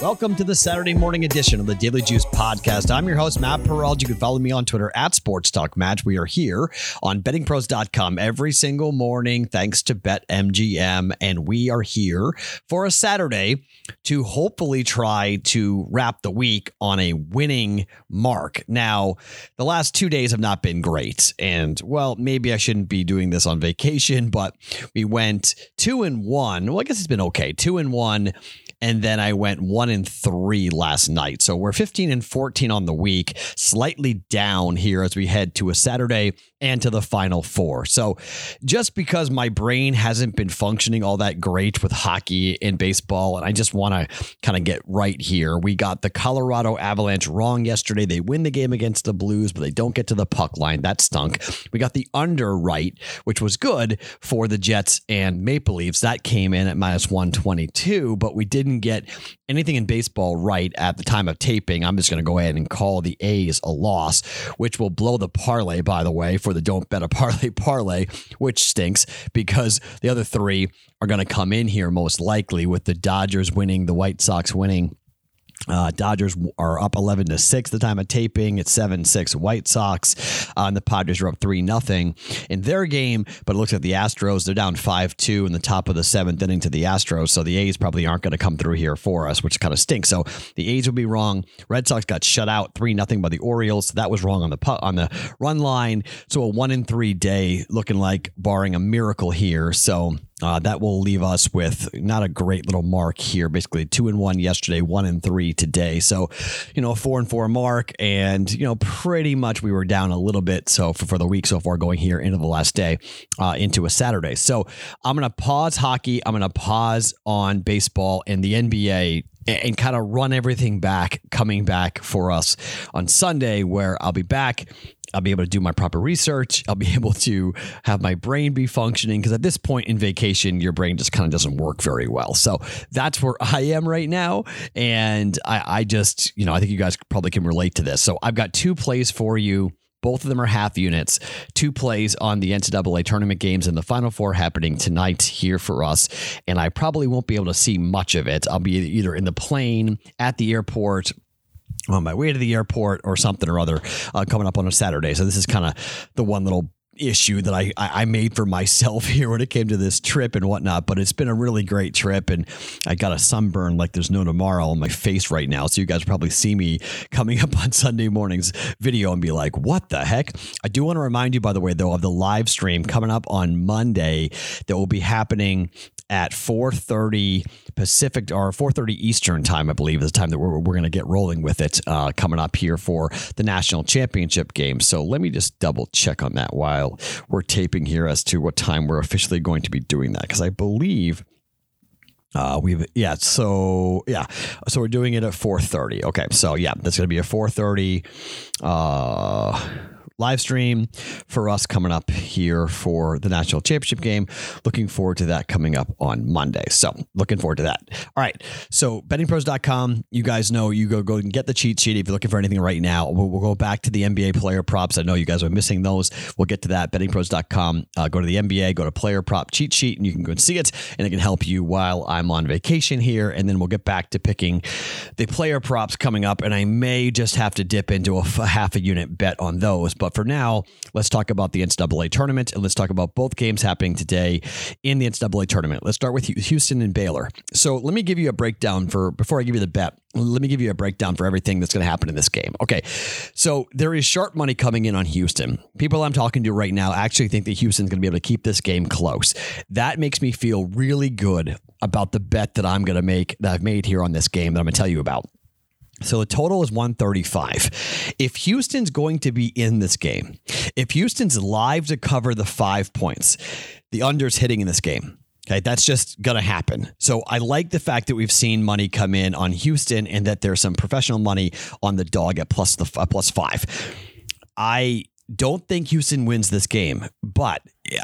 Welcome to the Saturday morning edition of the Daily Juice podcast. I'm your host, Matt Perrault. You can follow me on Twitter at Sports Talk Matt. We are here on bettingpros.com every single morning, thanks to BetMGM. And we are here for a Saturday to hopefully try to wrap the week on a winning mark. Now, the last two days have not been great. And well, maybe I shouldn't be doing this on vacation, but we went two and one. Well, I guess it's been okay. Two and one and then I went one and three last night. So we're 15 and 14 on the week, slightly down here as we head to a Saturday and to the final four. So just because my brain hasn't been functioning all that great with hockey and baseball, and I just want to kind of get right here. We got the Colorado Avalanche wrong yesterday. They win the game against the Blues, but they don't get to the puck line. That stunk. We got the under right, which was good for the Jets and Maple Leafs. That came in at minus 122, but we didn't get anything in baseball right at the time of taping. I'm just going to go ahead and call the A's a loss, which will blow the parlay, by the way, for the don't bet a parlay parlay, which stinks because the other three are going to come in here most likely with the Dodgers winning, the White Sox winning uh, Dodgers are up 11 to 6 the time of taping. It's 7 6 White Sox. Uh, and the Padres are up 3 nothing in their game. But it looks like the Astros, they're down 5 2 in the top of the seventh inning to the Astros. So the A's probably aren't going to come through here for us, which kind of stinks. So the A's will be wrong. Red Sox got shut out 3 nothing by the Orioles. So that was wrong on the on the run line. So a 1 in 3 day looking like barring a miracle here. So uh, that will leave us with not a great little mark here. Basically, two and one yesterday, one and three today. So, you know, a four and four mark, and you know, pretty much we were down a little bit. So for, for the week so far, going here into the last day, uh, into a Saturday. So I'm gonna pause hockey. I'm gonna pause on baseball and the NBA and kind of run everything back coming back for us on Sunday, where I'll be back I'll be able to do my proper research. I'll be able to have my brain be functioning because at this point in vacation, your brain just kind of doesn't work very well. So that's where I am right now. And I, I just, you know, I think you guys probably can relate to this. So I've got two plays for you. Both of them are half units. Two plays on the NCAA tournament games and the Final Four happening tonight here for us. And I probably won't be able to see much of it. I'll be either in the plane, at the airport, on my way to the airport or something or other uh, coming up on a Saturday. So this is kind of the one little issue that I, I made for myself here when it came to this trip and whatnot. But it's been a really great trip, and I got a sunburn like there's no tomorrow on my face right now. So you guys probably see me coming up on Sunday morning's video and be like, "What the heck?" I do want to remind you, by the way, though, of the live stream coming up on Monday that will be happening at 4.30 Pacific or 4.30 Eastern time, I believe, is the time that we're, we're going to get rolling with it uh, coming up here for the national championship game. So let me just double check on that while we're taping here as to what time we're officially going to be doing that. Because I believe uh, we've yeah, so yeah, so we're doing it at 4:30. Okay, so yeah, that's gonna be a 4:30. Uh, live stream for us coming up here for the national championship game. Looking forward to that coming up on Monday. So looking forward to that. All right. So bettingpros.com, you guys know you go go and get the cheat sheet if you're looking for anything right now. We'll, we'll go back to the NBA player props. I know you guys are missing those. We'll get to that. Bettingpros.com. Uh, go to the NBA, go to player prop cheat sheet, and you can go and see it, and it can help you while I'm on vacation here. And then we'll get back to picking the player props coming up, and I may just have to dip into a, a half a unit bet on those, but but for now, let's talk about the NCAA tournament and let's talk about both games happening today in the NCAA tournament. Let's start with Houston and Baylor. So let me give you a breakdown for before I give you the bet. Let me give you a breakdown for everything that's going to happen in this game. Okay. So there is sharp money coming in on Houston. People I'm talking to right now actually think that Houston's going to be able to keep this game close. That makes me feel really good about the bet that I'm going to make that I've made here on this game that I'm going to tell you about. So the total is 135. If Houston's going to be in this game, if Houston's live to cover the five points, the under's hitting in this game. Okay, that's just going to happen. So I like the fact that we've seen money come in on Houston and that there's some professional money on the dog at plus the uh, plus five. I don't think Houston wins this game, but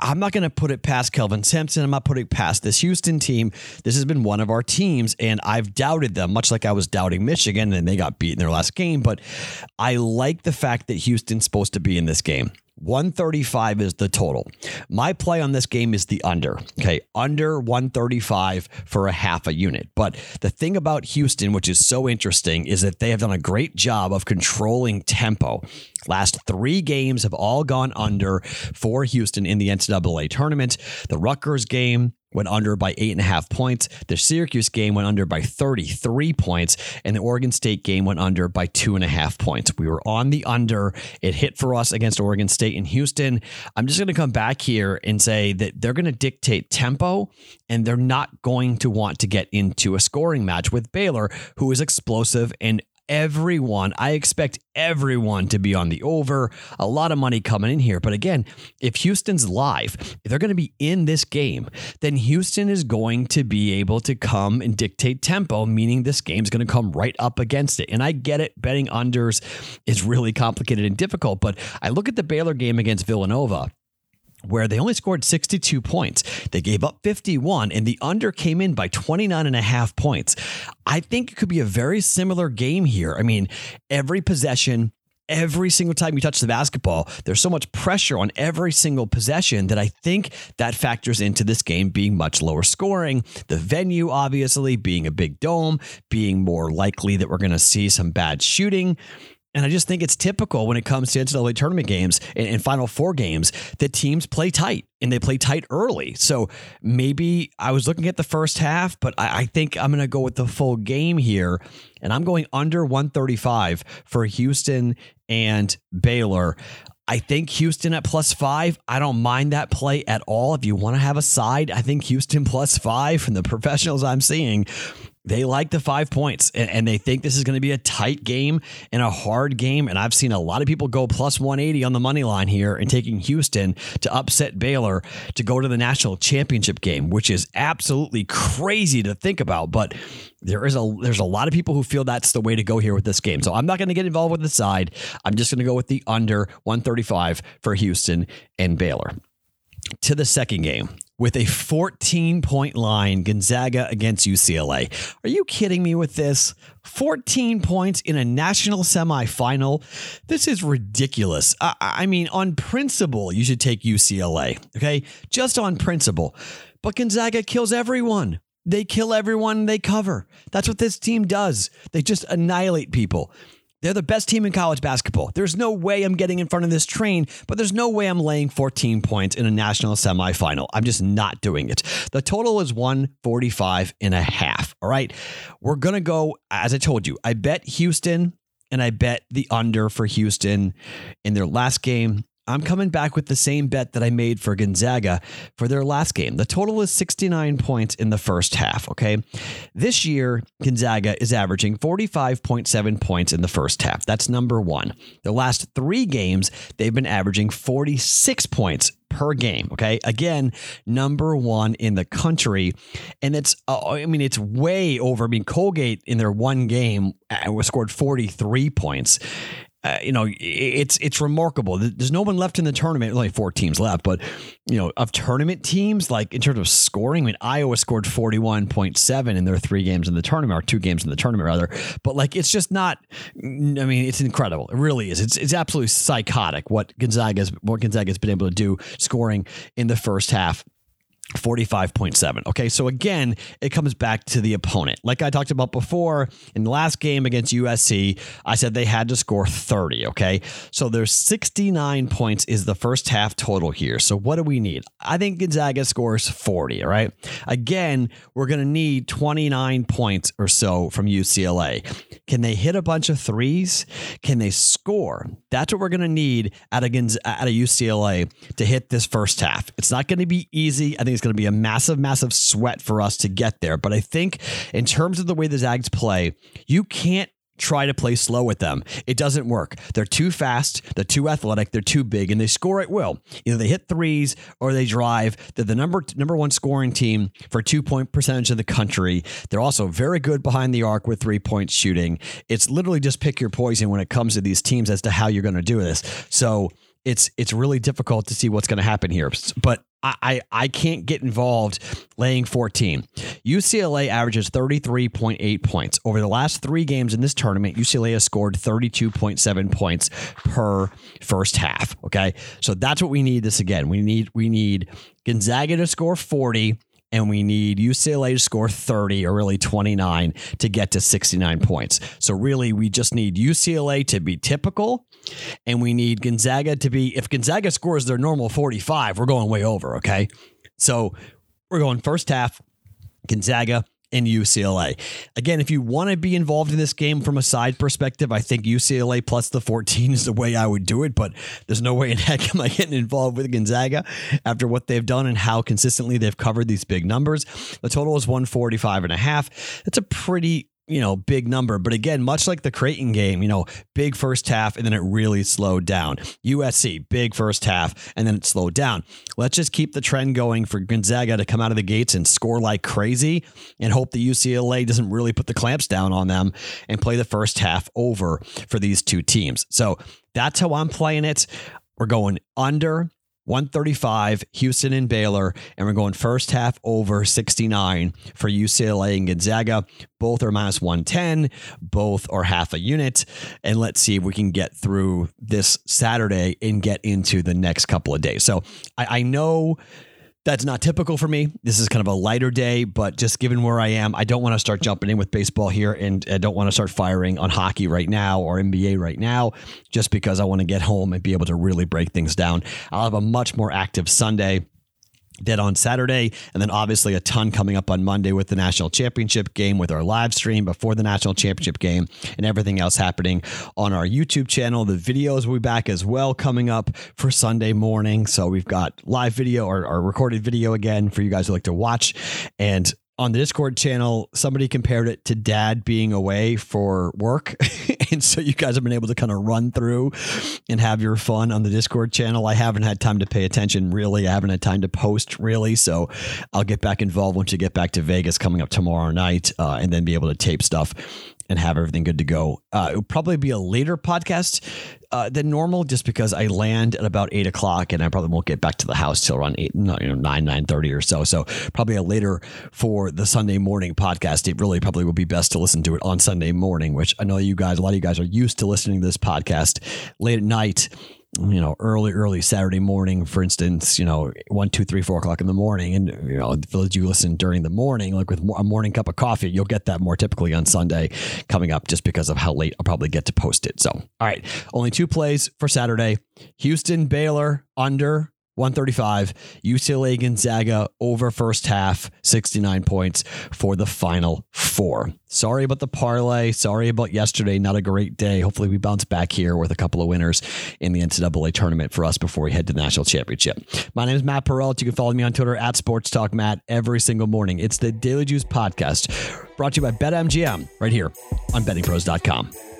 I'm not going to put it past Kelvin Sampson. I'm not putting it past this Houston team. This has been one of our teams, and I've doubted them, much like I was doubting Michigan, and they got beat in their last game. But I like the fact that Houston's supposed to be in this game. 135 is the total. My play on this game is the under. Okay, under 135 for a half a unit. But the thing about Houston, which is so interesting, is that they have done a great job of controlling tempo. Last three games have all gone under for Houston in the NCAA tournament. The Rutgers game, went under by eight and a half points. The Syracuse game went under by 33 points, and the Oregon State game went under by two and a half points. We were on the under. It hit for us against Oregon State in Houston. I'm just going to come back here and say that they're going to dictate tempo, and they're not going to want to get into a scoring match with Baylor, who is explosive and everyone. I expect everyone to be on the over. A lot of money coming in here. But again, if Houston's live, if they're going to be in this game, then Houston is going to be able to come and dictate tempo, meaning this game's going to come right up against it. And I get it, betting unders is really complicated and difficult. But I look at the Baylor game against Villanova where they only scored 62 points. They gave up 51 and the under came in by 29 and a half points. I think it could be a very similar game here. I mean, every possession, every single time you touch the basketball, there's so much pressure on every single possession that I think that factors into this game being much lower scoring. The venue, obviously, being a big dome, being more likely that we're going to see some bad shooting. And I just think it's typical when it comes to NCAA tournament games and, and, Final Four games that teams play tight and they play tight early. So maybe I was looking at the first half, but I, I think I'm going to go with the full game here. And I'm going under 135 for Houston and Baylor. I think Houston at plus five. I don't mind that play at all. If you want to have a side, I think Houston plus five from the professionals I'm seeing they like the five points and, and they think this is going to be a tight game and a hard game. And I've seen a lot of people go plus 180 on the money line here and taking Houston to upset Baylor to go to the national championship game, which is absolutely crazy to think about. But there is a there's a lot of people who feel that's the way to go here with this game. So I'm not going to get involved with the side. I'm just going to go with the under 135 for Houston and Baylor. To the second game, with a 14 point line, Gonzaga against UCLA. Are you kidding me with this? 14 points in a national semifinal? This is ridiculous. I, I mean, on principle, you should take UCLA, okay? Just on principle. But Gonzaga kills everyone. They kill everyone they cover. That's what this team does. They just annihilate people. They're the best team in college basketball. There's no way I'm getting in front of this train, but there's no way I'm laying 14 points in a national semifinal. I'm just not doing it. The total is 145 and a half. All right. We're going to go, as I told you, I bet Houston and I bet the under for Houston in their last game. I'm coming back with the same bet that I made for Gonzaga for their last game. The total is 69 points in the first half. Okay. This year, Gonzaga is averaging 45.7 points in the first half. That's number one. The last three games, they've been averaging 46 points per game. Okay. Again, number one in the country. And it's, uh, I mean, it's way over. I mean, Colgate in their one game uh, scored 43 points uh, you know, it's it's remarkable. There's no one left in the tournament. Only four teams left, but you know, of tournament teams, like in terms of scoring, I mean, Iowa scored 41.7 in their three games in the tournament, or two games in the tournament rather. But like, it's just not. I mean, it's incredible. It really is. It's it's absolutely psychotic what Gonzaga's what Gonzaga's been able to do scoring in the first half 45.7. Okay, so again, it comes back to the opponent. Like I talked about before in the last game against USC, I said they had to score 30. Okay, so there's 69 points is the first half total here. So what do we need? I think Gonzaga scores 40. All right, again, we're going to need 29 points or so from UCLA. Can they hit a bunch of threes? Can they score? That's what we're going to need at a, at a UCLA to hit this first half. It's not going to be easy. I think it's going to be a massive, massive sweat for us to get there. But I think in terms of the way the Zags play, you can't try to play slow with them. It doesn't work. They're too fast, they're too athletic, they're too big, and they score at will. Either they hit threes or they drive. They're the number number one scoring team for two point percentage in the country. They're also very good behind the arc with three point shooting. It's literally just pick your poison when it comes to these teams as to how you're going to do this. So it's it's really difficult to see what's going to happen here. But I, I can't get involved laying 14. UCLA averages 33.8 points. Over the last three games in this tournament, UCLA has scored 32.7 points per first half. Okay. So that's what we need this again. We need we need Gonzaga to score 40 and we need UCLA to score 30 or really 29 to get to 69 points. So really we just need UCLA to be typical and we need Gonzaga to be if Gonzaga scores their normal 45, we're going way over, okay? So we're going first half Gonzaga and UCLA. Again, if you want to be involved in this game from a side perspective, I think UCLA plus the 14 is the way I would do it, but there's no way in heck am I getting involved with Gonzaga after what they've done and how consistently they've covered these big numbers. The total is 145 and a half. That's a pretty you know, big number. But again, much like the Creighton game, you know, big first half and then it really slowed down. USC, big first half and then it slowed down. Let's just keep the trend going for Gonzaga to come out of the gates and score like crazy and hope the UCLA doesn't really put the clamps down on them and play the first half over for these two teams. So that's how I'm playing it. We're going under 135, Houston and Baylor, and we're going first half over 69 for UCLA and Gonzaga. Both are minus 110, both are half a unit. And let's see if we can get through this Saturday and get into the next couple of days. So I, I know that's not typical for me. This is kind of a lighter day, but just given where I am, I don't want to start jumping in with baseball here and I don't want to start firing on hockey right now or NBA right now, just because I want to get home and be able to really break things down. I'll have a much more active Sunday did on Saturday, and then obviously a ton coming up on Monday with the national championship game, with our live stream before the national championship game, and everything else happening on our YouTube channel. The videos will be back as well coming up for Sunday morning. So we've got live video or, or recorded video again for you guys who like to watch, and on the Discord channel, somebody compared it to dad being away for work. and so you guys have been able to kind of run through and have your fun on the Discord channel. I haven't had time to pay attention really. I haven't had time to post really. So I'll get back involved once you get back to Vegas coming up tomorrow night uh, and then be able to tape stuff and have everything good to go. Uh, it'll probably be a later podcast uh, than normal, just because I land at about eight o'clock, and I probably won't get back to the house till around eight, you know, nine, nine thirty or so. So probably a later for the Sunday morning podcast. It really probably would be best to listen to it on Sunday morning, which I know you guys, a lot of you guys are used to listening to this podcast late at night you know, early, early Saturday morning, for instance, you know, one, two, three, four o'clock in the morning. And, you know, if you listen during the morning, like with a morning cup of coffee, you'll get that more typically on Sunday coming up just because of how late I'll probably get to post it. So, all right, only two plays for Saturday Houston, Baylor under 135. UCLA Gonzaga over first half, 69 points for the final four. Sorry about the parlay. Sorry about yesterday. Not a great day. Hopefully, we bounce back here with a couple of winners in the NCAA tournament for us before we head to the national championship. My name is Matt Perrault. You can follow me on Twitter at Sports Talk Matt every single morning. It's the Daily Juice podcast brought to you by BetMGM right here on bettingpros.com.